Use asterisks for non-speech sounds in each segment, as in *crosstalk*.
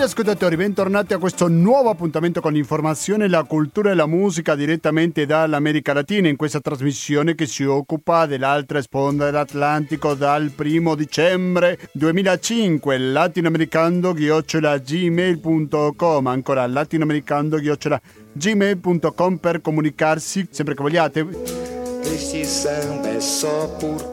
Cari ascoltatori, bentornati a questo nuovo appuntamento con l'informazione, la cultura e la musica direttamente dall'America Latina in questa trasmissione che si occupa dell'altra sponda dell'Atlantico dal primo dicembre 2005, latinoamericando-gmail.com, ancora latinoamericando-gmail.com per comunicarsi sempre che vogliate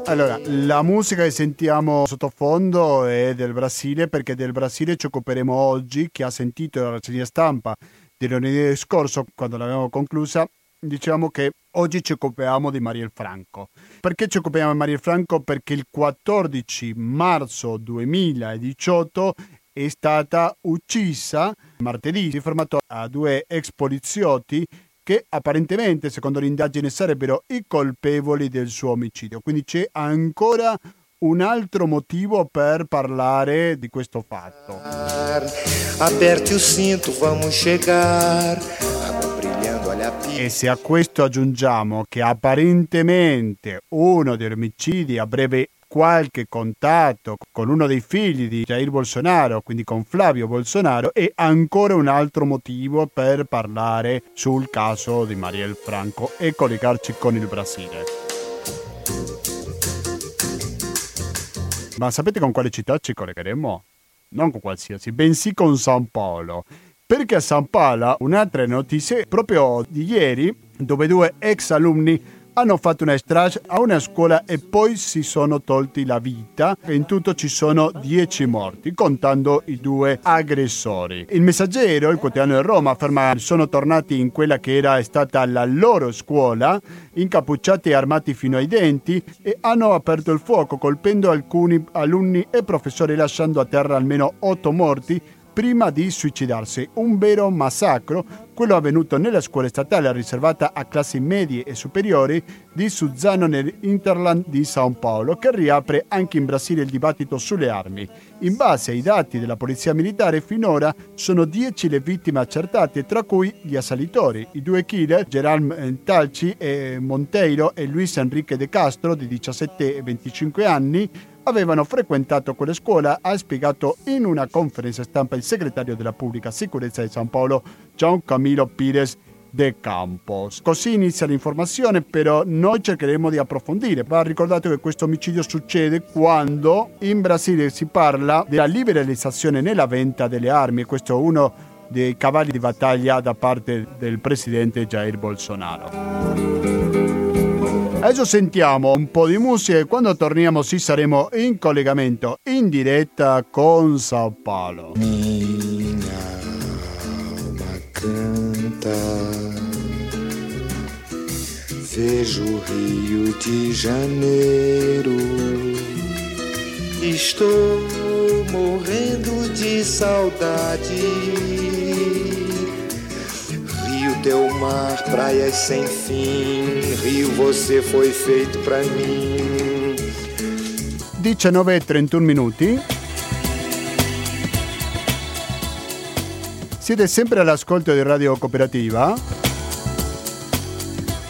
allora, la musica che sentiamo sottofondo è del Brasile perché del Brasile ci occuperemo oggi. Chi ha sentito la rassegna stampa di lunedì scorso, quando l'abbiamo conclusa, diciamo che oggi ci occupiamo di Mariel Franco. Perché ci occupiamo di Mariel Franco? Perché il 14 marzo 2018 è stata uccisa martedì. Si fermato a due ex poliziotti che apparentemente, secondo l'indagine, sarebbero i colpevoli del suo omicidio. Quindi c'è ancora un altro motivo per parlare di questo fatto. Aperti il cinto, vamos chegar. E se a questo aggiungiamo che apparentemente uno degli omicidi avrebbe qualche contatto con uno dei figli di Jair Bolsonaro, quindi con Flavio Bolsonaro, è ancora un altro motivo per parlare sul caso di Mariel Franco e collegarci con il Brasile. Ma sapete con quale città ci collegheremo? Non con qualsiasi, bensì con San Paolo. Perché a San Paolo un'altra notizia proprio di ieri, dove due ex alunni hanno fatto una strage a una scuola e poi si sono tolti la vita. In tutto ci sono 10 morti, contando i due aggressori. Il messaggero, il quotidiano di Roma, afferma che sono tornati in quella che era stata la loro scuola, incappucciati e armati fino ai denti, e hanno aperto il fuoco colpendo alcuni alunni e professori lasciando a terra almeno 8 morti prima di suicidarsi. Un vero massacro, quello avvenuto nella scuola statale riservata a classi medie e superiori di Suzzano nell'Interland di Sao Paulo, che riapre anche in Brasile il dibattito sulle armi. In base ai dati della polizia militare, finora sono 10 le vittime accertate, tra cui gli assalitori. I due killer, Gerard Talci e Monteiro e Luis Enrique De Castro, di 17 e 25 anni, avevano frequentato quella scuola, ha spiegato in una conferenza stampa il segretario della pubblica sicurezza di San Paolo, Gian Camilo Pires De Campos. Così inizia l'informazione, però noi cercheremo di approfondire. Va ricordato che questo omicidio succede quando in Brasile si parla della liberalizzazione nella venta delle armi, questo è uno dei cavalli di battaglia da parte del presidente Jair Bolsonaro. Adesso sentiamo un po' di musica e quando torniamo sì saremo in collegamento in diretta con Sao Paulo. Minha alma canta. Vejo Rio de Janeiro. Estou morrendo de saudade teu mar, praias sem fim. Rio, você foi feito pra mim. 19 e 31 minuti. Siete sempre all'ascolto di Radio Cooperativa,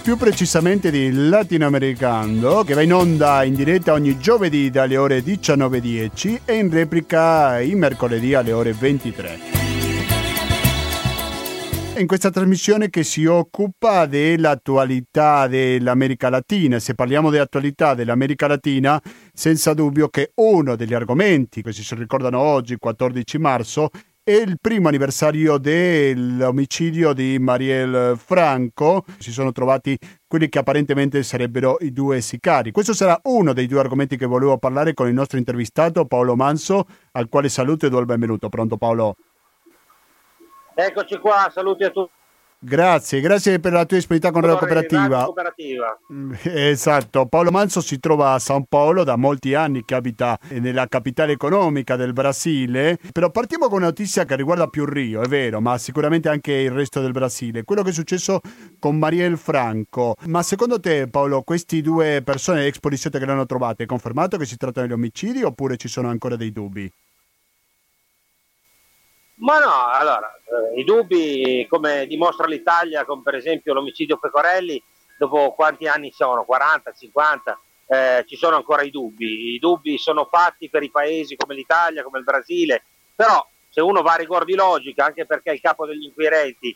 più precisamente di Latinoamericano, che va in onda in diretta ogni giovedì dalle ore 19.10 e in replica i mercoledì alle ore 23 in questa trasmissione che si occupa dell'attualità dell'America Latina. Se parliamo dell'attualità dell'America Latina, senza dubbio che uno degli argomenti che si ricordano oggi, 14 marzo, è il primo anniversario dell'omicidio di Mariel Franco. Si sono trovati quelli che apparentemente sarebbero i due sicari. Questo sarà uno dei due argomenti che volevo parlare con il nostro intervistato Paolo Manso, al quale saluto e do il benvenuto. Pronto Paolo? Eccoci qua, saluti a tutti. Grazie, grazie per la tua disponibilità con Radio Cooperativa. Cooperativa. Mm, esatto, Paolo Manso si trova a San Paolo da molti anni che abita nella capitale economica del Brasile, però partiamo con una notizia che riguarda più Rio, è vero, ma sicuramente anche il resto del Brasile, quello che è successo con Mariel Franco. Ma secondo te Paolo, questi due persone ex poliziotti che l'hanno trovata, è confermato che si tratta di omicidi oppure ci sono ancora dei dubbi? Ma no, allora, eh, i dubbi, come dimostra l'Italia, come per esempio l'omicidio Pecorelli, dopo quanti anni sono? 40, 50? Eh, ci sono ancora i dubbi. I dubbi sono fatti per i paesi come l'Italia, come il Brasile, però se uno va a rigor di logica, anche perché il capo degli inquirenti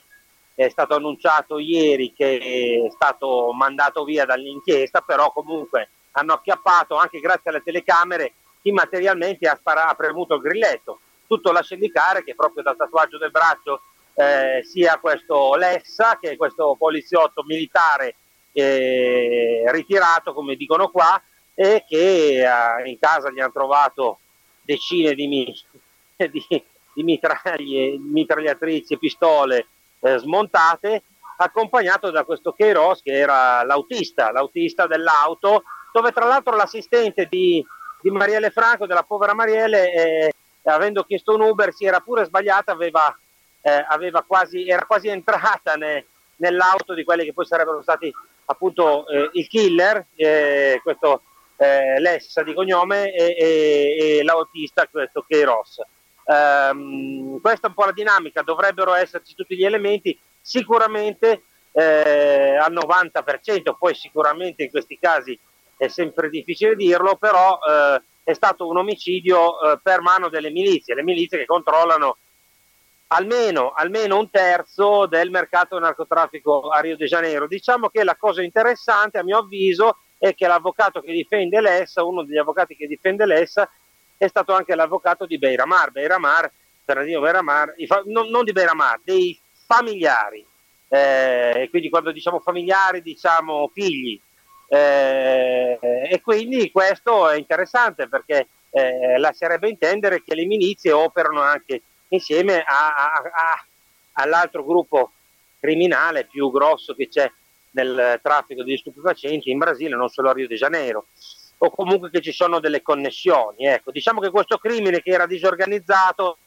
è stato annunciato ieri che è stato mandato via dall'inchiesta, però comunque hanno acchiappato anche grazie alle telecamere chi materialmente ha, spara- ha premuto il grilletto. Tutto lascia indicare che proprio dal tatuaggio del braccio eh, sia questo Lessa che questo poliziotto militare eh, ritirato, come dicono qua, e che eh, in casa gli hanno trovato decine di, *laughs* di, di mitraglie, mitragliatrici e pistole eh, smontate, accompagnato da questo Keiros che era l'autista, l'autista dell'auto, dove tra l'altro l'assistente di, di Marielle Franco, della povera Marielle, eh, avendo chiesto un Uber, si era pure sbagliata, aveva, eh, aveva quasi, era quasi entrata ne, nell'auto di quelli che poi sarebbero stati appunto eh, il killer, eh, questo eh, Lessa di cognome, e, e, e l'autista, questo Keiros. Um, questa è un po' la dinamica, dovrebbero esserci tutti gli elementi, sicuramente eh, al 90%, poi sicuramente in questi casi è sempre difficile dirlo, però eh, è stato un omicidio eh, per mano delle milizie, le milizie che controllano almeno, almeno, un terzo del mercato del narcotraffico a Rio de Janeiro. Diciamo che la cosa interessante, a mio avviso, è che l'avvocato che difende l'ESA, uno degli avvocati che difende l'ESA, è stato anche l'avvocato di Beiramar. Beiramar, Bernardino Beiramar, non, non di Beiramar, dei familiari. Eh, quindi quando diciamo familiari diciamo figli. Eh, e quindi questo è interessante perché eh, lascerebbe intendere che le milizie operano anche insieme a, a, a, all'altro gruppo criminale più grosso che c'è nel traffico di stupefacenti in Brasile, non solo a Rio de Janeiro o comunque che ci sono delle connessioni. Ecco, diciamo che questo crimine che era disorganizzato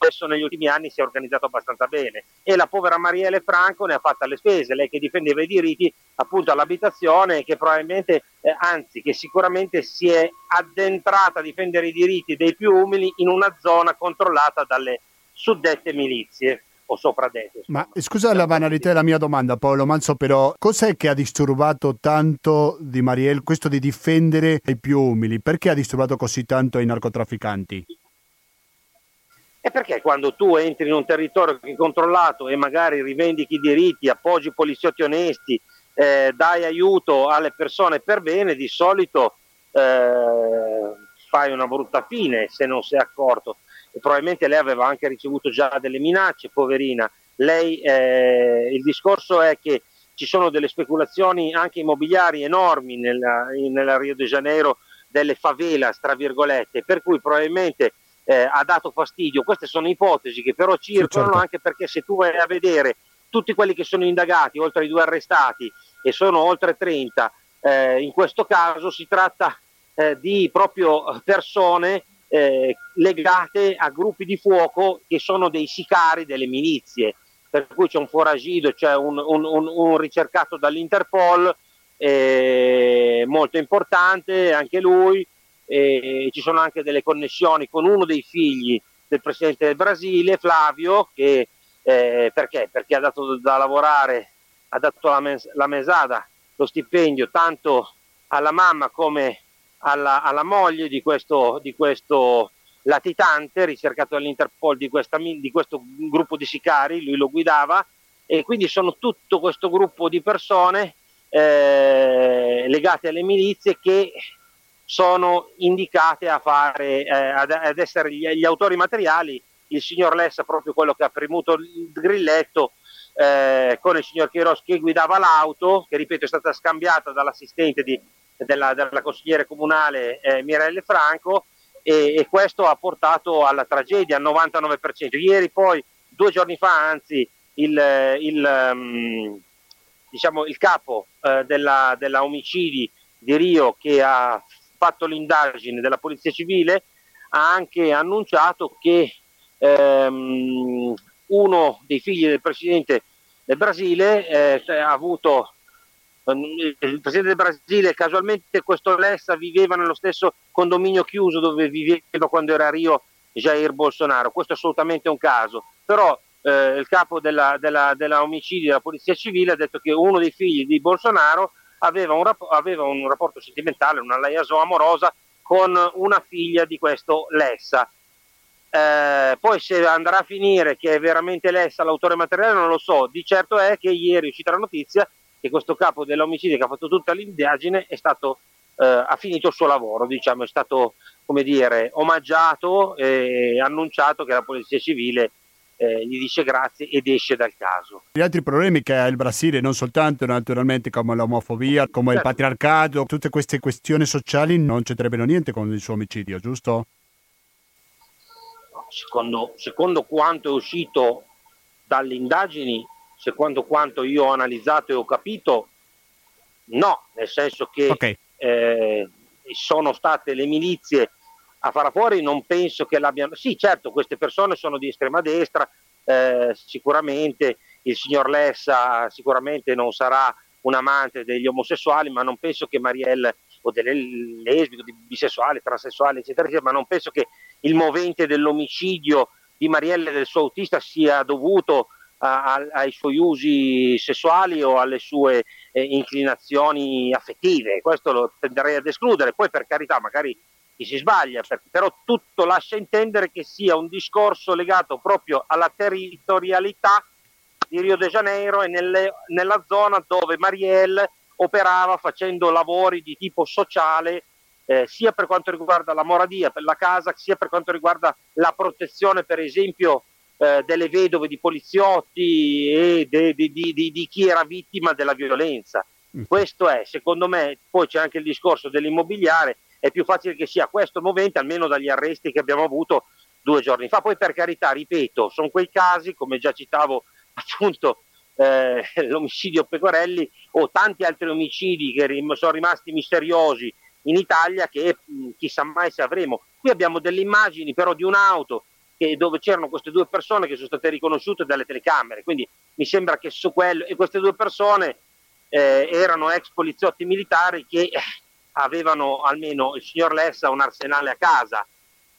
adesso negli ultimi anni si è organizzato abbastanza bene e la povera Marielle Franco ne ha fatta le spese, lei che difendeva i diritti appunto all'abitazione che probabilmente, eh, anzi che sicuramente si è addentrata a difendere i diritti dei più umili in una zona controllata dalle suddette milizie o sopradette. Ma scusa la banalità della mia domanda, Paolo Manzo, però cos'è che ha disturbato tanto di Marielle questo di difendere i più umili? Perché ha disturbato così tanto i narcotrafficanti? E perché quando tu entri in un territorio che è controllato e magari rivendichi i diritti, appoggi poliziotti onesti, eh, dai aiuto alle persone per bene, di solito eh, fai una brutta fine se non sei accorto e probabilmente lei aveva anche ricevuto già delle minacce, poverina. Lei, eh, il discorso è che ci sono delle speculazioni anche immobiliari enormi nella, nella Rio de Janeiro, delle favelas, tra virgolette, per cui probabilmente eh, ha dato fastidio. Queste sono ipotesi che però circolano sì, certo. anche perché se tu vai a vedere tutti quelli che sono indagati, oltre ai due arrestati, e sono oltre 30, eh, in questo caso si tratta eh, di proprio persone eh, legate a gruppi di fuoco che sono dei sicari delle milizie, per cui c'è un foragido, c'è un, un, un, un ricercato dall'Interpol, eh, molto importante anche lui, eh, ci sono anche delle connessioni con uno dei figli del presidente del Brasile, Flavio, che, eh, perché? perché ha dato da lavorare, ha dato la, mes- la mesada, lo stipendio tanto alla mamma come alla, alla moglie di questo, di questo, latitante ricercato dall'Interpol di, questa, di questo gruppo di sicari, lui lo guidava e quindi sono tutto questo gruppo di persone eh, legate alle milizie che sono indicate a fare, eh, ad, ad, essere gli, gli, autori materiali. Il signor Lessa, proprio quello che ha premuto il grilletto, eh, con il signor Chiros che guidava l'auto, che ripeto è stata scambiata dall'assistente di, della, della consigliere comunale eh, Mirelle Franco e, e, questo ha portato alla tragedia al 99%. Ieri poi, due giorni fa anzi, il, il, um, diciamo, il capo uh, della, della omicidi di Rio che ha fatto l'indagine della Polizia Civile ha anche annunciato che um, uno dei figli del presidente del Brasile eh, ha avuto il presidente del Brasile, casualmente questo Lessa viveva nello stesso condominio chiuso dove viveva quando era Rio Jair Bolsonaro, questo è assolutamente un caso, però eh, il capo della, della, della omicidio della polizia civile ha detto che uno dei figli di Bolsonaro aveva un, rap- aveva un rapporto sentimentale, una liaison amorosa con una figlia di questo Lessa. Eh, poi se andrà a finire che è veramente Lessa l'autore materiale non lo so, di certo è che ieri è uscita la notizia che questo capo dell'omicidio che ha fatto tutta l'indagine è stato, eh, ha finito il suo lavoro, diciamo, è stato come dire, omaggiato e annunciato che la Polizia Civile eh, gli dice grazie ed esce dal caso. Gli altri problemi che ha il Brasile, non soltanto naturalmente come l'omofobia, come certo. il patriarcato, tutte queste questioni sociali non c'entrebbero niente con il suo omicidio, giusto? secondo, secondo quanto è uscito dalle indagini, secondo quanto io ho analizzato e ho capito, no, nel senso che okay. eh, sono state le milizie a fare fuori, non penso che l'abbiano... Sì, certo, queste persone sono di estrema destra, eh, sicuramente il signor Lessa sicuramente non sarà un amante degli omosessuali, ma non penso che Marielle o delle lesbiche, bisessuali, transessuali, eccetera, eccetera, ma non penso che il movente dell'omicidio di Marielle e del suo autista sia dovuto a, a, ai suoi usi sessuali o alle sue eh, inclinazioni affettive, questo lo tenderei ad escludere, poi per carità magari chi si sbaglia, per, però tutto lascia intendere che sia un discorso legato proprio alla territorialità di Rio de Janeiro e nelle, nella zona dove Marielle operava facendo lavori di tipo sociale eh, sia per quanto riguarda la moradia per la casa, sia per quanto riguarda la protezione, per esempio, eh, delle vedove di poliziotti e de, de, de, di chi era vittima della violenza. Mm. Questo è, secondo me, poi c'è anche il discorso dell'immobiliare, è più facile che sia questo movente, almeno dagli arresti che abbiamo avuto due giorni fa. Poi per carità, ripeto, sono quei casi, come già citavo *laughs* appunto eh, l'omicidio Pecorelli o tanti altri omicidi che rim- sono rimasti misteriosi in Italia che mh, chissà mai se avremo. Qui abbiamo delle immagini però di un'auto che, dove c'erano queste due persone che sono state riconosciute dalle telecamere, quindi mi sembra che su quello, e queste due persone eh, erano ex poliziotti militari che eh, avevano almeno il signor Lessa un arsenale a casa,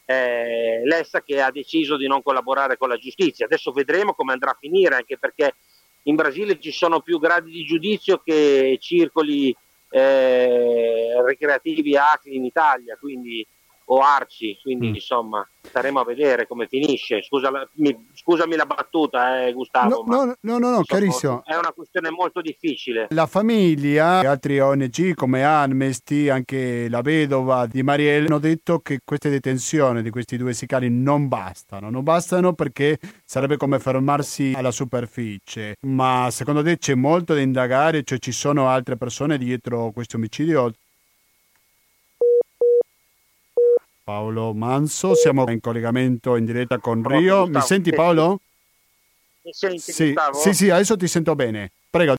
eh, Lessa che ha deciso di non collaborare con la giustizia. Adesso vedremo come andrà a finire, anche perché in Brasile ci sono più gradi di giudizio che circoli eh, ricreativi ACLI in Italia, quindi o Arci, quindi mm. insomma staremo a vedere come finisce. Scusa, mi, scusami la battuta, eh, Gustavo. No, no, no, no, no carissimo. È una questione molto difficile. La famiglia, altri ONG come Amnesty, anche la vedova di Marielle, hanno detto che queste detenzioni di questi due sicari non bastano. Non bastano perché sarebbe come fermarsi alla superficie. Ma secondo te c'è molto da indagare? Cioè ci sono altre persone dietro questo omicidio? Paolo Manso, siamo in collegamento in diretta con Rio. Mi senti Paolo? Mi senti sì? Sì, sì, adesso ti sento bene. Prego.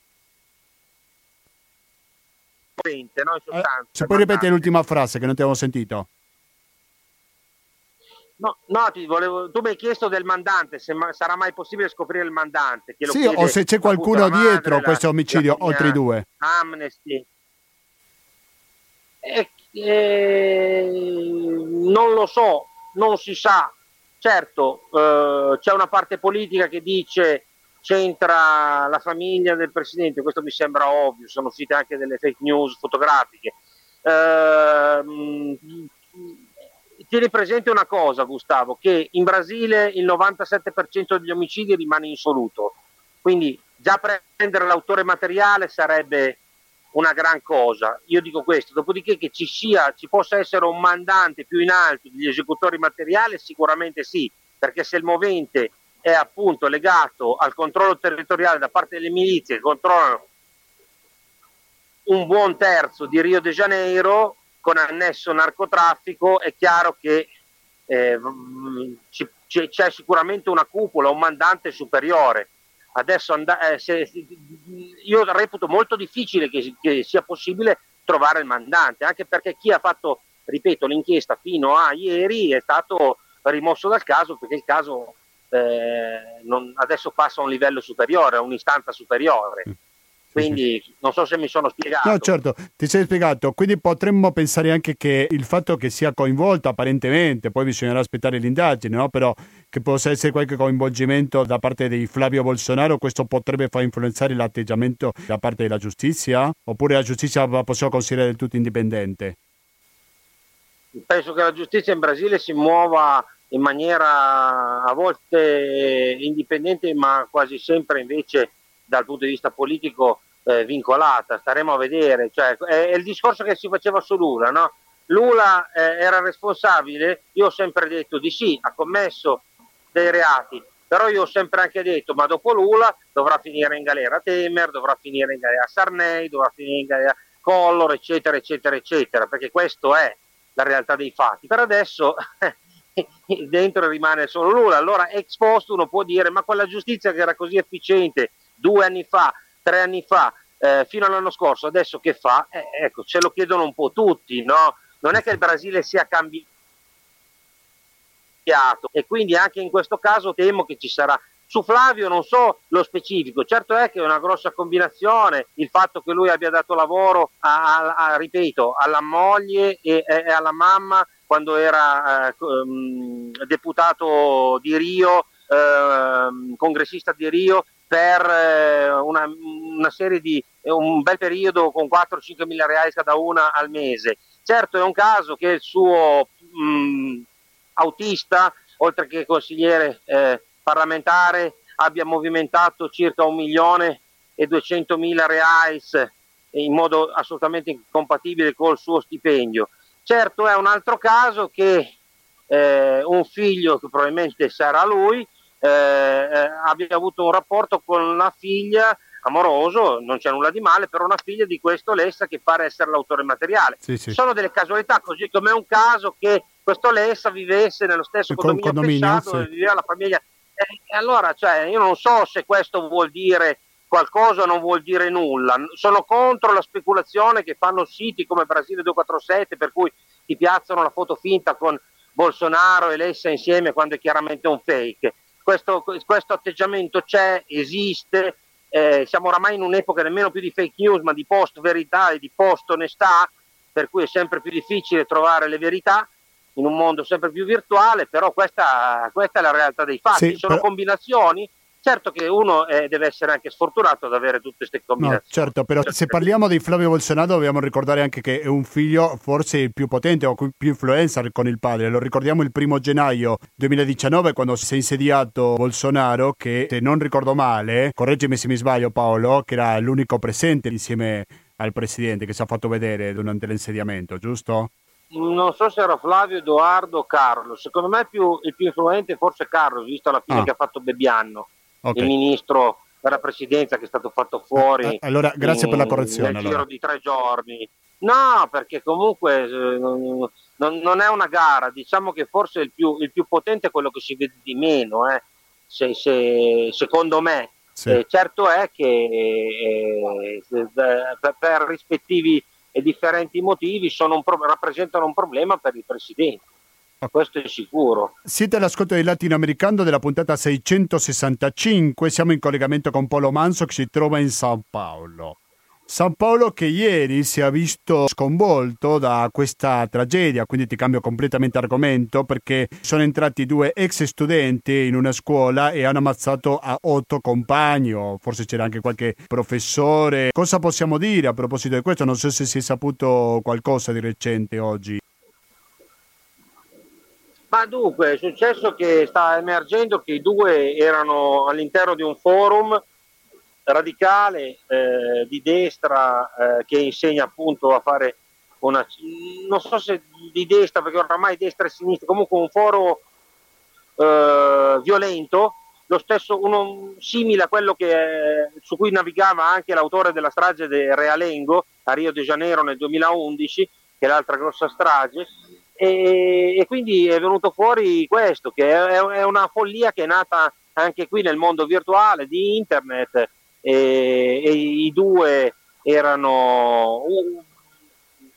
No, eh, se puoi ripetere l'ultima frase che non ti avevo sentito. No, no volevo, tu mi hai chiesto del mandante, se ma, sarà mai possibile scoprire il mandante. Sì, o se c'è qualcuno dietro madre, questo omicidio, oltre i due. Amnesty. E eh, non lo so, non si sa. Certo, eh, c'è una parte politica che dice c'entra la famiglia del presidente, questo mi sembra ovvio, sono uscite anche delle fake news fotografiche. Eh, tieni presente una cosa, Gustavo, che in Brasile il 97% degli omicidi rimane insoluto, quindi già prendere l'autore materiale sarebbe una gran cosa. Io dico questo, dopodiché che ci sia, ci possa essere un mandante più in alto degli esecutori materiali, sicuramente sì, perché se il movente è appunto legato al controllo territoriale da parte delle milizie che controllano un buon terzo di Rio de Janeiro con annesso narcotraffico, è chiaro che eh, c'è sicuramente una cupola, un mandante superiore adesso and- eh, se, io reputo molto difficile che, che, sia possibile trovare il mandante, anche perché chi ha fatto, ripeto, l'inchiesta fino a ieri è stato rimosso dal caso perché il caso eh, non, adesso passa a un livello superiore, a un'istanza superiore. Mm. Quindi non so se mi sono spiegato. No, certo, ti sei spiegato. Quindi potremmo pensare anche che il fatto che sia coinvolto apparentemente, poi bisognerà aspettare l'indagine, no? però che possa essere qualche coinvolgimento da parte di Flavio Bolsonaro, questo potrebbe far influenzare l'atteggiamento da parte della giustizia? Oppure la giustizia la possiamo considerare del tutto indipendente? Penso che la giustizia in Brasile si muova in maniera a volte indipendente ma quasi sempre invece dal punto di vista politico eh, vincolata, staremo a vedere, cioè, è, è, il discorso che si faceva su Lula, no? Lula eh, era responsabile, io ho sempre detto di sì, ha commesso dei reati, però io ho sempre anche detto, ma dopo Lula dovrà finire in galera Temer, dovrà finire in galera Sarney, dovrà finire in galera Collor, eccetera, eccetera, eccetera, perché questo è la realtà dei fatti. Per adesso *laughs* dentro rimane solo Lula, allora ex post uno può dire, ma quella giustizia che era così efficiente due anni fa, tre anni fa, eh, fino all'anno scorso, adesso che fa? Eh, ecco, ce lo chiedono un po' tutti, no? Non è che il Brasile sia cambiato e quindi anche in questo caso temo che ci sarà su Flavio non so lo specifico, certo è che è una grossa combinazione il fatto che lui abbia dato lavoro a, a, a, ripeto, alla moglie e, e, alla mamma quando era eh, um, deputato di Rio, eh, congressista di Rio per eh, una, una, serie di un bel periodo con 4-5 mila reali cada una al mese. Certo è un caso che il suo mh, mm, autista, oltre che consigliere eh, parlamentare, abbia movimentato circa un milione e 200 mila reais in modo assolutamente incompatibile col suo stipendio. Certo è un altro caso che eh, un figlio, che probabilmente sarà lui, eh, eh, abbia avuto un rapporto con una figlia amoroso, non c'è nulla di male, però una figlia di questo Lessa che pare essere l'autore materiale. Sì, sì. Sono delle casualità, così come è un caso che questo Lessa vivesse nello stesso condominio, condominio Pesciato, sì. viveva la famiglia. E allora, cioè, io non so se questo vuol dire qualcosa o non vuol dire nulla. Sono contro la speculazione che fanno siti come Brasile 247 per cui ti piazzano la foto finta con Bolsonaro e Lessa insieme quando è chiaramente un fake questo, questo atteggiamento c'è, esiste, eh, siamo oramai in un'epoca nemmeno più di fake news ma di post verità e di post onestà, per cui è sempre più difficile trovare le verità in un mondo sempre più virtuale, però questa, questa è la realtà dei fatti, sì, sono però... combinazioni Certo che uno eh, deve essere anche sfortunato ad avere tutte queste combinazioni. No, certo, però se parliamo di Flavio Bolsonaro dobbiamo ricordare anche che è un figlio forse il più potente o più influencer con il padre. Lo ricordiamo il primo gennaio 2019 quando si è insediato Bolsonaro che se non ricordo male, correggimi se mi sbaglio Paolo, che era l'unico presente insieme al presidente che si è fatto vedere durante l'insediamento, giusto? Non so se era Flavio, Edoardo o Carlo. Secondo me più, il più influente forse Carlo, visto la fine ah. che ha fatto Bebbiano okay. il ministro della presidenza che è stato fatto fuori. Eh, allora, grazie in, per la correzione. Nel allora. giro di tre giorni. No, perché comunque eh, non, non, è una gara, diciamo che forse il più, il più, potente è quello che si vede di meno, eh. se, se, secondo me. Sì. Eh, certo è che eh, per, per, rispettivi e differenti motivi un pro- rappresentano un problema per il Presidente questo è sicuro. Siete all'ascolto del latinoamericano della puntata 665, siamo in collegamento con Polo Manso che si trova in San Paolo. San Paolo che ieri si è visto sconvolto da questa tragedia, quindi ti cambio completamente argomento perché sono entrati due ex studenti in una scuola e hanno ammazzato a otto compagni, o forse c'era anche qualche professore. Cosa possiamo dire a proposito di questo? Non so se si è saputo qualcosa di recente oggi. Ma dunque, è successo che sta emergendo che i due erano all'interno di un forum radicale eh, di destra eh, che insegna appunto a fare una, non so se di destra perché oramai destra e sinistra, comunque un foro eh, violento, lo stesso, uno simile a quello che, su cui navigava anche l'autore della strage di Realengo a Rio de Janeiro nel 2011, che è l'altra grossa strage, e, e, quindi è venuto fuori questo, che è, è, una follia che è nata anche qui nel mondo virtuale di internet e, e i due erano uh,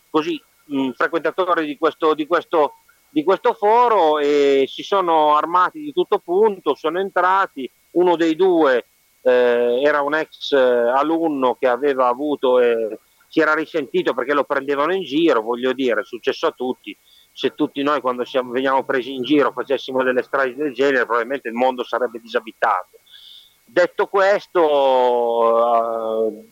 così mh, frequentatori di questo, di, questo, di questo foro e si sono armati di tutto punto, sono entrati, uno dei due eh, era un ex eh, alunno che aveva avuto, eh, si era risentito perché lo prendevano in giro, voglio dire, è successo a tutti, se tutti noi quando siamo, veniamo presi in giro facessimo delle strade del genere probabilmente il mondo sarebbe disabitato. Detto questo uh,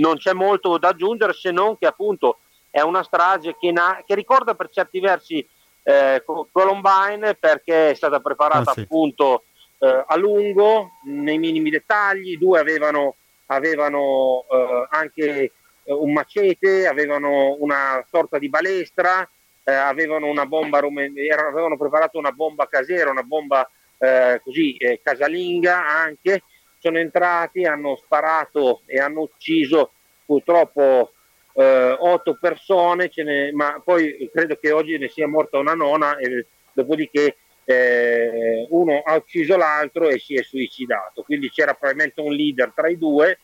non c'è molto da aggiungere se non che appunto è una strage che, na- che ricorda per certi versi eh, Columbine perché è stata preparata ah, sì. appunto eh, a lungo, nei minimi dettagli, due avevano, avevano eh, anche eh, un macete, avevano una sorta di balestra, eh, avevano una bomba, avevano preparato una bomba casera, una bomba eh, così casalinga anche, sono entrati, hanno sparato e hanno ucciso purtroppo eh, otto persone, ne, ma poi credo che oggi ne sia morta una nona e dopodiché eh, uno ha ucciso l'altro e si è suicidato. Quindi c'era probabilmente un leader tra i due.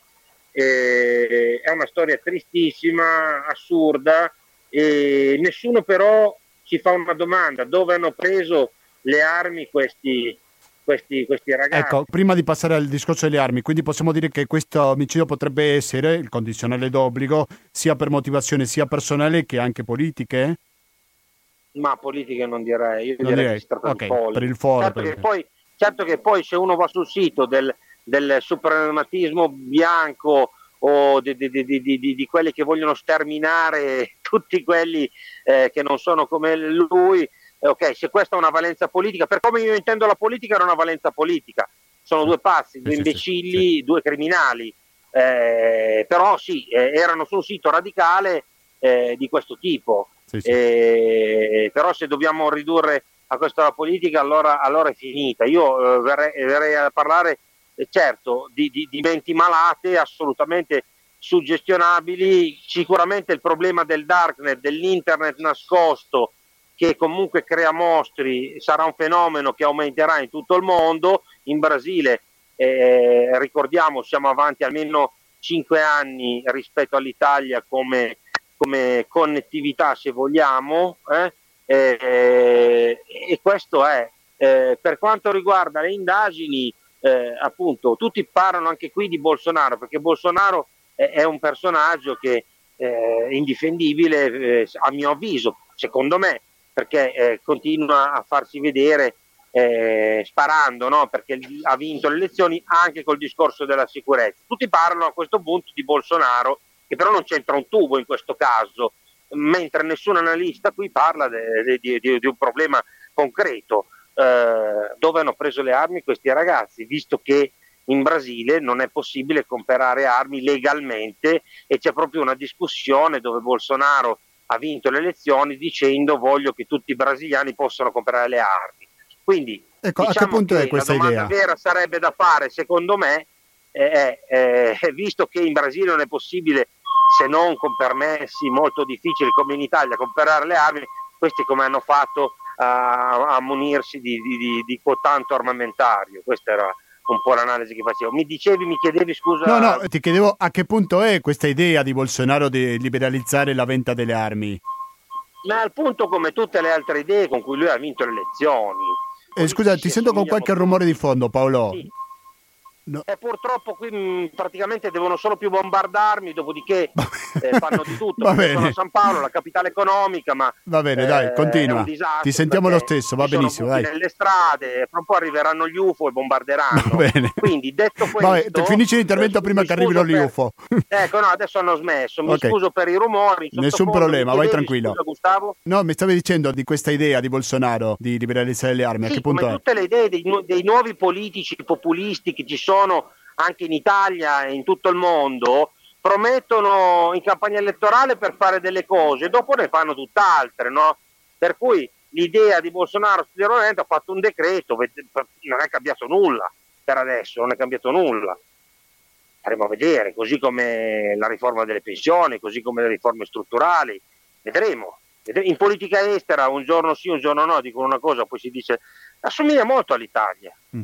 Eh, è una storia tristissima, assurda e nessuno però ci fa una domanda, dove hanno preso le armi questi, questi, questi, ragazzi. Ecco, prima di passare al discorso delle armi, quindi possiamo dire che questo omicidio potrebbe essere il condizionale d'obbligo sia per motivazione sia personale che anche politiche? Ma politiche non direi, io non direi, direi. che si tratta okay, di. Per il foro. Certo, che poi, certo che poi se uno va sul sito del, del suprematismo bianco o di, di, di, di, quelli che vogliono sterminare *laughs* tutti quelli eh, che non sono come lui, eh, ok, se questa è una valenza politica, per come io intendo la politica era una valenza politica, sono due pazzi, due imbecilli, sì, due criminali, eh, però sì, eh, erano su un sito radicale eh, di questo tipo. Sì, sì. Eh, però se dobbiamo ridurre a questa la politica allora, allora è finita. Io eh, verrei, verrei, a parlare certo di, di, di, menti malate assolutamente suggestionabili, sicuramente il problema del darknet, dell'internet nascosto che comunque crea mostri sarà un fenomeno che aumenterà in tutto il mondo, in Brasile eh, ricordiamo siamo avanti almeno 5 anni rispetto all'Italia come come connettività se vogliamo eh? Eh, e questo è eh, per quanto riguarda le indagini eh, appunto tutti parlano anche qui di Bolsonaro perché Bolsonaro è, è un personaggio che è indifendibile eh, a mio avviso secondo me perché eh, continua a farsi vedere sparando no? perché ha vinto le elezioni anche col discorso della sicurezza tutti parlano a questo punto di Bolsonaro che però non c'entra un tubo in questo caso, mentre nessun analista qui parla di un problema concreto. Eh, dove hanno preso le armi questi ragazzi, visto che in Brasile non è possibile comprare armi legalmente e c'è proprio una discussione dove Bolsonaro ha vinto le elezioni dicendo voglio che tutti i brasiliani possano comprare le armi. Quindi ecco, diciamo a che diciamo punto è questa idea? La domanda vera sarebbe da fare, secondo me, è, è, visto che in Brasile non è possibile se non con permessi molto difficili come in Italia, comprare le armi, questi come hanno fatto a, a munirsi di, di, di, di armamentario. Questa era un po' l'analisi che facevo. Mi dicevi, mi chiedevi scusa. No, no, ti chiedevo a che punto è questa idea di Bolsonaro di liberalizzare la venta delle armi. Ma al punto come tutte le altre idee con cui lui ha vinto le elezioni. Eh, scusa, ti sento con qualche rumore di fondo, Paolo. Sì. No. E purtroppo qui mh, praticamente devono solo più bombardarmi, dopodiché *laughs* eh, fanno di tutto. va bene. Sono a San Paolo, la capitale economica, ma va bene, eh, dai, continua. Ti sentiamo lo stesso, va benissimo. Dai. nelle strade, fra un po' arriveranno gli UFO e bombarderanno. Va bene. Quindi detto questo, Vabbè, finisci l'intervento eh, prima che arrivino gli UFO. *laughs* ecco, no, adesso hanno smesso. Mi okay. scuso per i rumori. Nessun problema, vai tranquillo. Scusa, Gustavo? No, mi stavi dicendo di questa idea di Bolsonaro di liberalizzare le armi. Sì, a che punto come è? tutte le idee dei, dei nuovi politici populisti che ci sono anche in Italia e in tutto il mondo, promettono in campagna elettorale per fare delle cose, dopo ne fanno tutt'altre, no? Per cui l'idea di Bolsonaro sicuramente ha fatto un decreto, non è cambiato nulla per adesso, non è cambiato nulla. Faremo a vedere, così come la riforma delle pensioni, così come le riforme strutturali, vedremo. In politica estera un giorno sì, un giorno no, dicono una cosa, poi si dice assomiglia molto all'Italia. Mm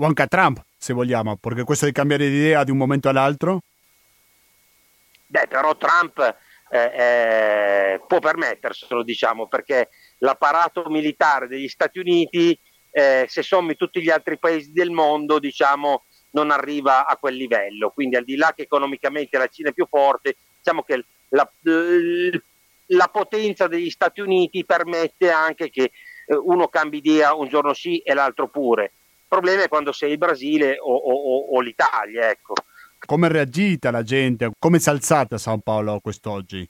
o anche a Trump, se vogliamo, perché questo di cambiare idea di un momento all'altro? Beh, però Trump eh, eh, può permetterselo, diciamo, perché l'apparato militare degli Stati Uniti, eh, se sommi tutti gli altri paesi del mondo, diciamo, non arriva a quel livello. Quindi, al di là che economicamente la Cina è più forte, diciamo che la, la potenza degli Stati Uniti permette anche che eh, uno cambi idea un giorno sì e l'altro pure problema è quando sei il Brasile o, o, o l'Italia, ecco. Come è reagita la gente? Come si è alzata San Paolo quest'oggi?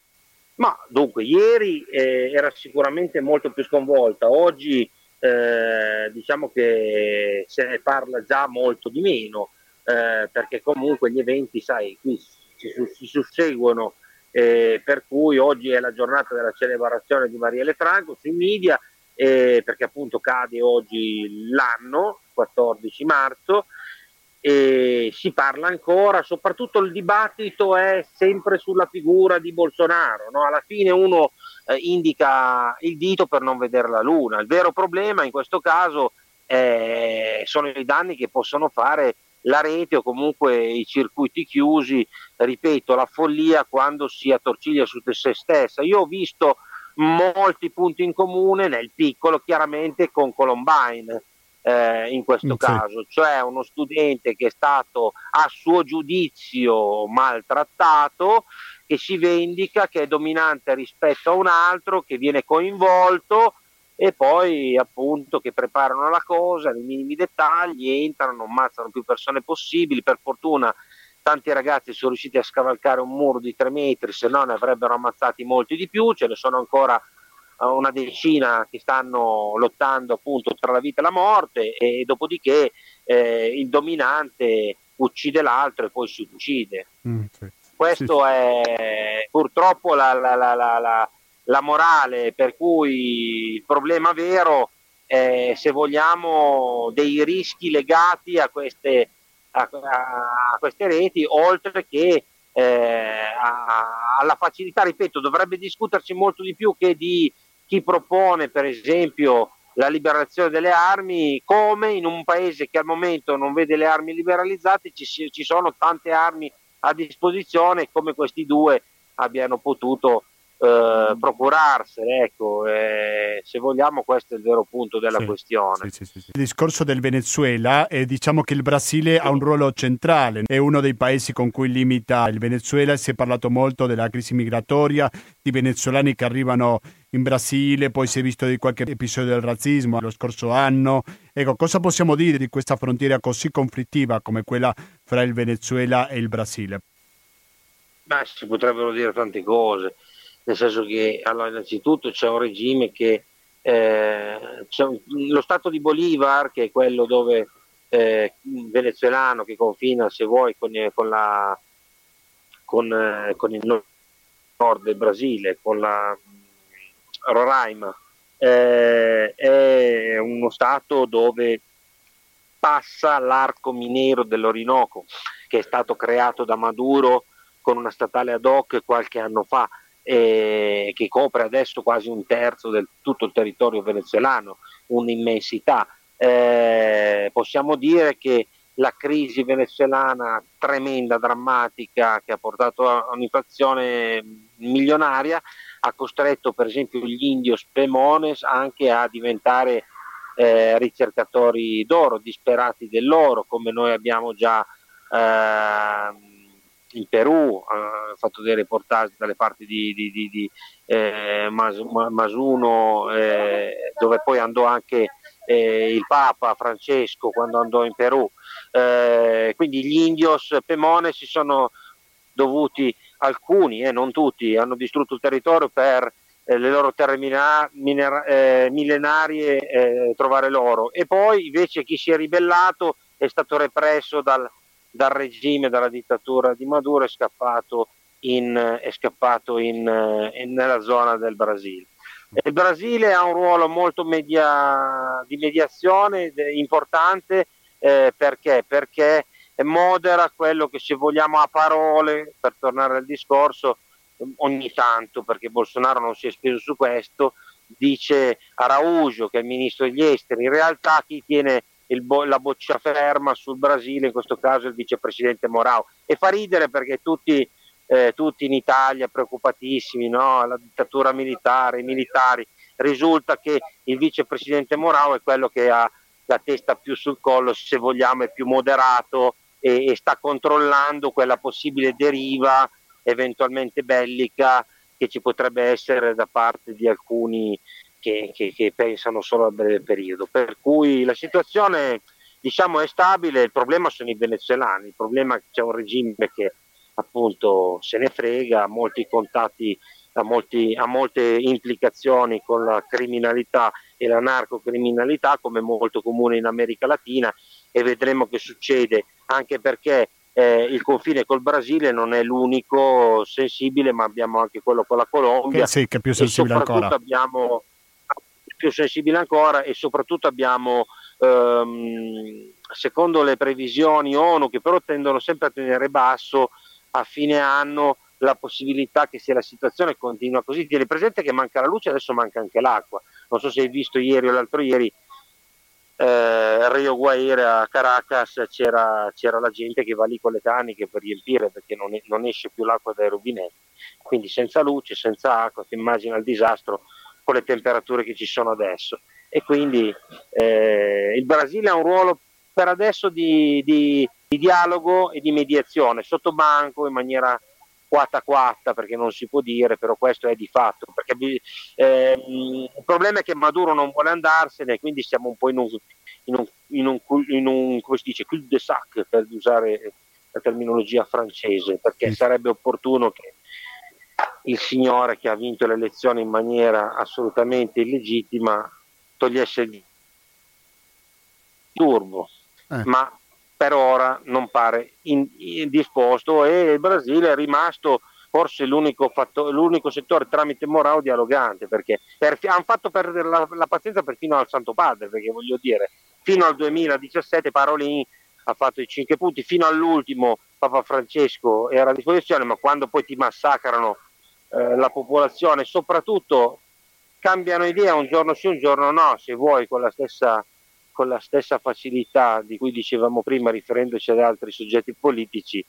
Ma dunque, ieri eh, era sicuramente molto più sconvolta, oggi eh, diciamo che se ne parla già molto di meno, eh, perché comunque gli eventi, sai, qui si, si susseguono, eh, per cui oggi è la giornata della celebrazione di Marielle Franco sui media, perché appunto cade oggi l'anno, 14 marzo, e si parla ancora, soprattutto il dibattito è sempre sulla figura di Bolsonaro, no? alla fine uno eh, indica il dito per non vedere la luna, il vero problema in questo caso eh, sono i danni che possono fare la rete o comunque i circuiti chiusi, ripeto, la follia quando si attorciglia su se stessa. Io ho visto molti punti in comune nel piccolo chiaramente con Columbine eh, in questo sì. caso, cioè uno studente che è stato a suo giudizio maltrattato, che si vendica, che è dominante rispetto a un altro, che viene coinvolto e poi appunto che preparano la cosa nei minimi dettagli, entrano, ammazzano più persone possibili, per fortuna tanti ragazzi sono riusciti a scavalcare un muro di tre metri, se no ne avrebbero ammazzati molti di più, ce ne sono ancora una decina che stanno lottando appunto tra la vita e la morte e dopodiché eh, il dominante uccide l'altro e poi si uccide. Mm, sì. Questo sì. è purtroppo la, la, la, la, morale per cui il problema vero è se vogliamo dei rischi legati a queste, a, a queste reti oltre che eh, alla facilità, ripeto, dovrebbe discutersi molto di più che di chi propone per esempio la liberazione delle armi, come in un paese che al momento non vede le armi liberalizzate ci, ci sono tante armi a disposizione come questi due abbiano potuto eh, procurarsene. Ecco, eh, se vogliamo, questo è il vero punto della sì, questione. Sì, sì, il discorso del Venezuela, eh, diciamo che il Brasile ha un ruolo centrale, è uno dei paesi con cui limita il Venezuela. Si è parlato molto della crisi migratoria, di venezuelani che arrivano in Brasile, poi si è visto di qualche episodio del razzismo lo scorso anno. Ecco, cosa possiamo dire di questa frontiera così conflittiva come quella fra il Venezuela e il Brasile? Beh, si potrebbero dire tante cose nel senso che allora, innanzitutto c'è un regime che eh, lo stato di Bolivar, che è quello dove eh, venezuelano che confina, se vuoi, con, eh, con, la, con, eh, con il nord del Brasile, con la mm, Roraima, eh, è uno stato dove passa l'arco minero dell'Orinoco, che è stato creato da Maduro con una statale ad hoc qualche anno fa eh, che copre adesso quasi un terzo del tutto il territorio venezuelano, un'immensità. Eh, possiamo dire che la crisi venezuelana tremenda, drammatica, che ha portato a un'inflazione milionaria, ha costretto per esempio gli indios Pemones anche a diventare eh, ricercatori d'oro, disperati dell'oro, come noi abbiamo già eh, in Perù, ha fatto dei reportage dalle parti di, di, di, di eh, Masuno, eh, dove poi andò anche eh, il Papa Francesco quando andò in Perù. Eh, quindi gli indios Pemone si sono dovuti, alcuni, eh, non tutti, hanno distrutto il territorio per eh, le loro terre minera, minera, millenarie trovare l'oro. E poi invece chi si è ribellato è stato represso dal dal regime, dalla dittatura di Maduro, è scappato, in, è scappato in, in, nella zona del Brasile. Il Brasile ha un ruolo molto media, di mediazione importante eh, perché? perché modera quello che se vogliamo a parole, per tornare al discorso, ogni tanto, perché Bolsonaro non si è speso su questo, dice Araújo che è il ministro degli esteri, in realtà chi tiene bo- la boccia ferma sul Brasile, in questo caso il vicepresidente Morao. E fa ridere perché tutti, eh, tutti in Italia preoccupatissimi, no? la dittatura militare, i militari, risulta che il vicepresidente Morao è quello che ha la testa più sul collo, se vogliamo, è più moderato e, e sta controllando quella possibile deriva eventualmente bellica che ci potrebbe essere da parte di alcuni che, che, che, pensano solo a breve periodo. Per cui la situazione diciamo, è stabile, il problema sono i venezuelani, il problema è che c'è un regime che appunto se ne frega, ha molti contatti ha, molti, ha molte implicazioni con la criminalità e la narcocriminalità come molto comune in America Latina e vedremo che succede anche perché eh, il confine col Brasile non è l'unico sensibile ma abbiamo anche quello con la Colombia che sì, che è più sensibile ancora abbiamo più sensibile ancora e soprattutto abbiamo ehm, secondo le previsioni ONU che però tendono sempre a tenere basso a fine anno la possibilità che se la situazione continua così, tieni presente che manca la luce, adesso manca anche l'acqua. Non so se hai visto ieri o l'altro ieri eh, Rio Guaire a Caracas c'era, c'era, la gente che va lì con le caniche per riempire perché non, non, esce più l'acqua dai rubinetti. Quindi senza luce, senza acqua, ti immagina il disastro con le temperature che ci sono adesso. E quindi eh, il Brasile ha un ruolo per adesso di, di, di dialogo e di mediazione, sotto banco in maniera quatta quatta perché non si può dire, però questo è di fatto. Perché, eh, il problema è che Maduro non vuole andarsene, quindi siamo un po' in un, in un, in un, in un come si dice, cul de sac per usare la terminologia francese, perché sarebbe opportuno che il signore che ha vinto le elezioni in maniera assolutamente illegittima togliesse il turbo. Eh. Ma per ora non pare in, in disposto e il Brasile è rimasto forse l'unico, fatto, l'unico settore tramite Morao dialogante perché per, hanno fatto perdere la, la, pazienza perfino al Santo Padre perché voglio dire fino al 2017 Parolin ha fatto i 5 punti fino all'ultimo Papa Francesco era a disposizione ma quando poi ti massacrano eh, la popolazione soprattutto cambiano idea un giorno sì un giorno no se vuoi con la stessa con la stessa facilità di cui dicevamo prima riferendoci ad altri soggetti politici,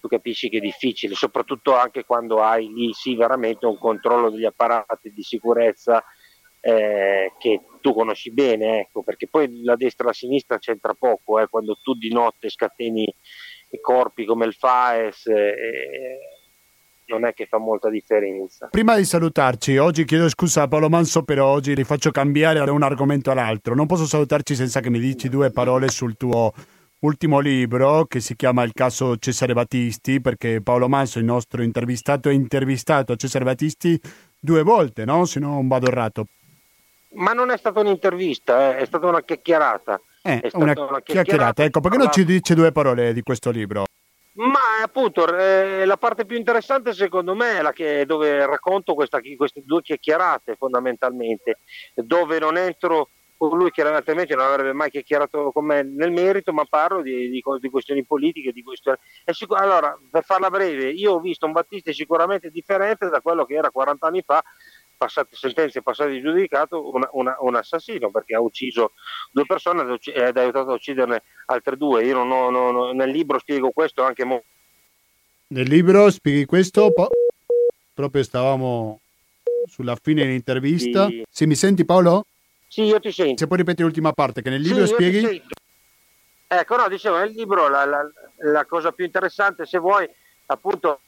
tu capisci che è difficile, soprattutto anche quando hai lì sì veramente un controllo degli apparati di sicurezza eh, che tu conosci bene, ecco, perché poi la destra e la sinistra c'entra poco, eh, quando tu di notte scateni i corpi come il FAES. Eh, non è che fa molta differenza. Prima di salutarci, oggi chiedo scusa a Paolo Manso, però oggi ti faccio cambiare da un argomento all'altro. Non posso salutarci senza che mi dici due parole sul tuo ultimo libro che si chiama Il caso Cesare Battisti, perché Paolo Manso, il nostro intervistato, è intervistato Cesare Battisti due volte, no? Se non vado errato. Ma non è stata un'intervista, eh? è stata una chiacchierata. Eh, una, una chiacchierata. chiacchierata. Ecco, perché non ci dice due parole di questo libro? Ma appunto eh, la parte più interessante secondo me è la che, dove racconto questa, queste due chiacchierate fondamentalmente, dove non entro con lui che altrimenti non avrebbe mai chiacchierato con me nel merito, ma parlo di, di, di questioni politiche. Di questioni... Sicur- allora, per farla breve, io ho visto un Battista sicuramente differente da quello che era 40 anni fa passate sentenze passate di giudicato una, una, un assassino perché ha ucciso due persone ed ha aiutato a ucciderne altre due. Io non ho, non ho, nel libro spiego questo anche mo- Nel libro spieghi questo? Po- proprio stavamo sulla fine dell'intervista. Sì. sì. mi senti Paolo? Sì, io ti sento. Se puoi ripetere l'ultima parte, che nel libro sì, spieghi... Ecco, no, dicevo, nel libro la, la, la cosa più interessante, se vuoi, appunto,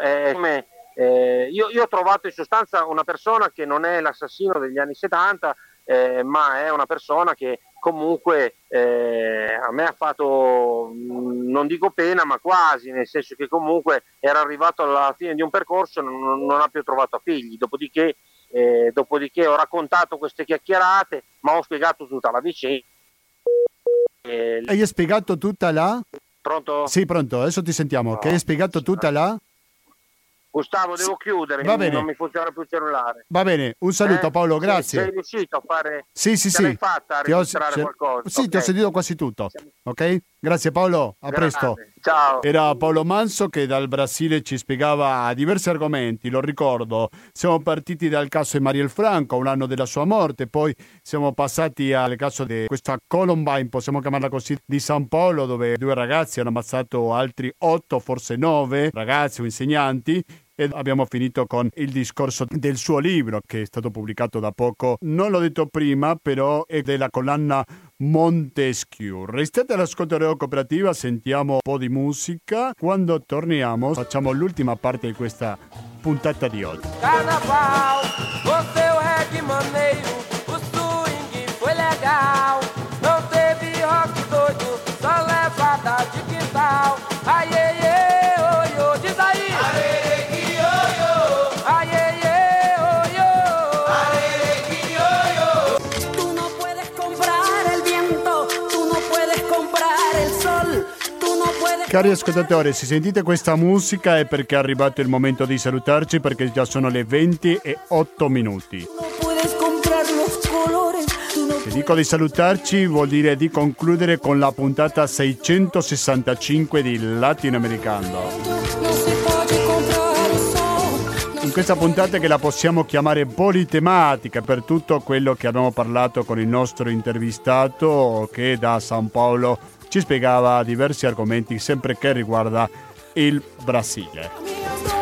è come eh, io, io, ho trovato in sostanza una persona che non è l'assassino degli anni 70, eh, ma è una persona che comunque eh, a me ha fatto, mm, non dico pena, ma quasi, nel senso che comunque era arrivato alla fine di un percorso e non, non ha più trovato figli. Dopodiché, eh, dopodiché ho raccontato queste chiacchierate, ma ho spiegato tutta la vicenda. Hai spiegato tutta la? Pronto? Sì, pronto, adesso ti sentiamo. No. Che hai spiegato tutta la? Gustavo, devo chiudere, Va bene. non mi funziona più il cellulare. Va bene, un saluto eh? Paolo, grazie. Sei, sei riuscito a fare... Sì, sì, sì. fatta a registrare ho, qualcosa? Sì, okay. ti ho sentito quasi tutto. Ok? Grazie Paolo, a grazie. presto. Ciao. Era Paolo Manso che dal Brasile ci spiegava diversi argomenti, lo ricordo. Siamo partiti dal caso di Mariel Franco, un anno della sua morte, poi siamo passati al caso di questa Columbine, possiamo chiamarla così, di San Paolo, dove due ragazzi hanno ammazzato altri otto, forse nove ragazzi o insegnanti e abbiamo finito con il discorso del suo libro che è stato pubblicato da poco. Non l'ho detto prima, però è della collana Montesquieu. Restate all'ascolto Radio Cooperativa, sentiamo un po' di musica. Quando torniamo facciamo l'ultima parte di questa puntata di oggi. Carnaval, o seu reggae maneiro, o swing foi legal. Não teve rock doido, só levada de quintal. Ai, Cari ascoltatori, se sentite questa musica è perché è arrivato il momento di salutarci perché già sono le 20 e 8 minuti. Se dico di salutarci vuol dire di concludere con la puntata 665 di Latinoamericano in questa puntata che la possiamo chiamare politematica per tutto quello che abbiamo parlato con il nostro intervistato che da San Paolo ci spiegava diversi argomenti sempre che riguarda il Brasile.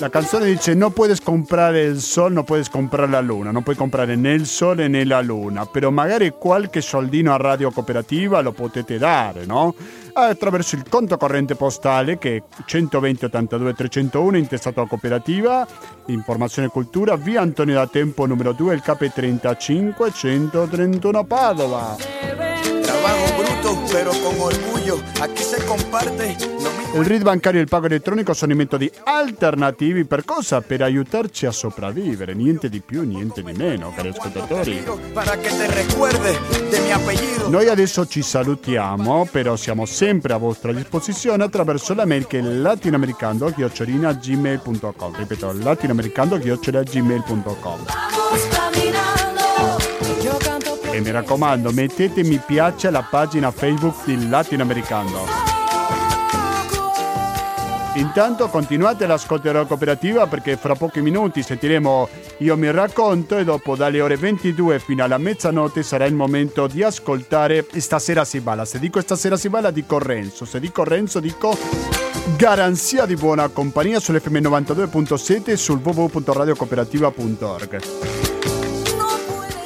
La canzone dice no puedes comprare il sol, no puedes comprare la luna, non puoi comprare né il sole né la luna, però magari qualche soldino a Radio Cooperativa lo potete dare, no? Attraverso il conto corrente postale che è 120 82 301 intestato a Cooperativa, Informazione e Cultura, via Antonio da Tempo numero 2, il KP35 131 Padova. Bruto, pero con orgullo, aquí se comparte il RID bancario e il pago elettronico sono i metodi alternativi per cosa? Per aiutarci a sopravvivere, niente di più, niente di meno, cari ascoltatori. Noi adesso ci salutiamo, però siamo sempre a vostra disposizione attraverso la mail che è latinoamericando-gmail.com Ripeto, latinoamericando-gmail.com E mi raccomando, mettete mi piace alla pagina Facebook di Latinoamericano. Intanto continuate l'ascolto della cooperativa perché fra pochi minuti sentiremo Io mi racconto e dopo dalle ore 22 fino alla mezzanotte sarà il momento di ascoltare Stasera si balla. Se dico stasera si balla dico Renzo, se dico Renzo dico garanzia di buona compagnia sull'FM 92.7 e sul www.radiocooperativa.org.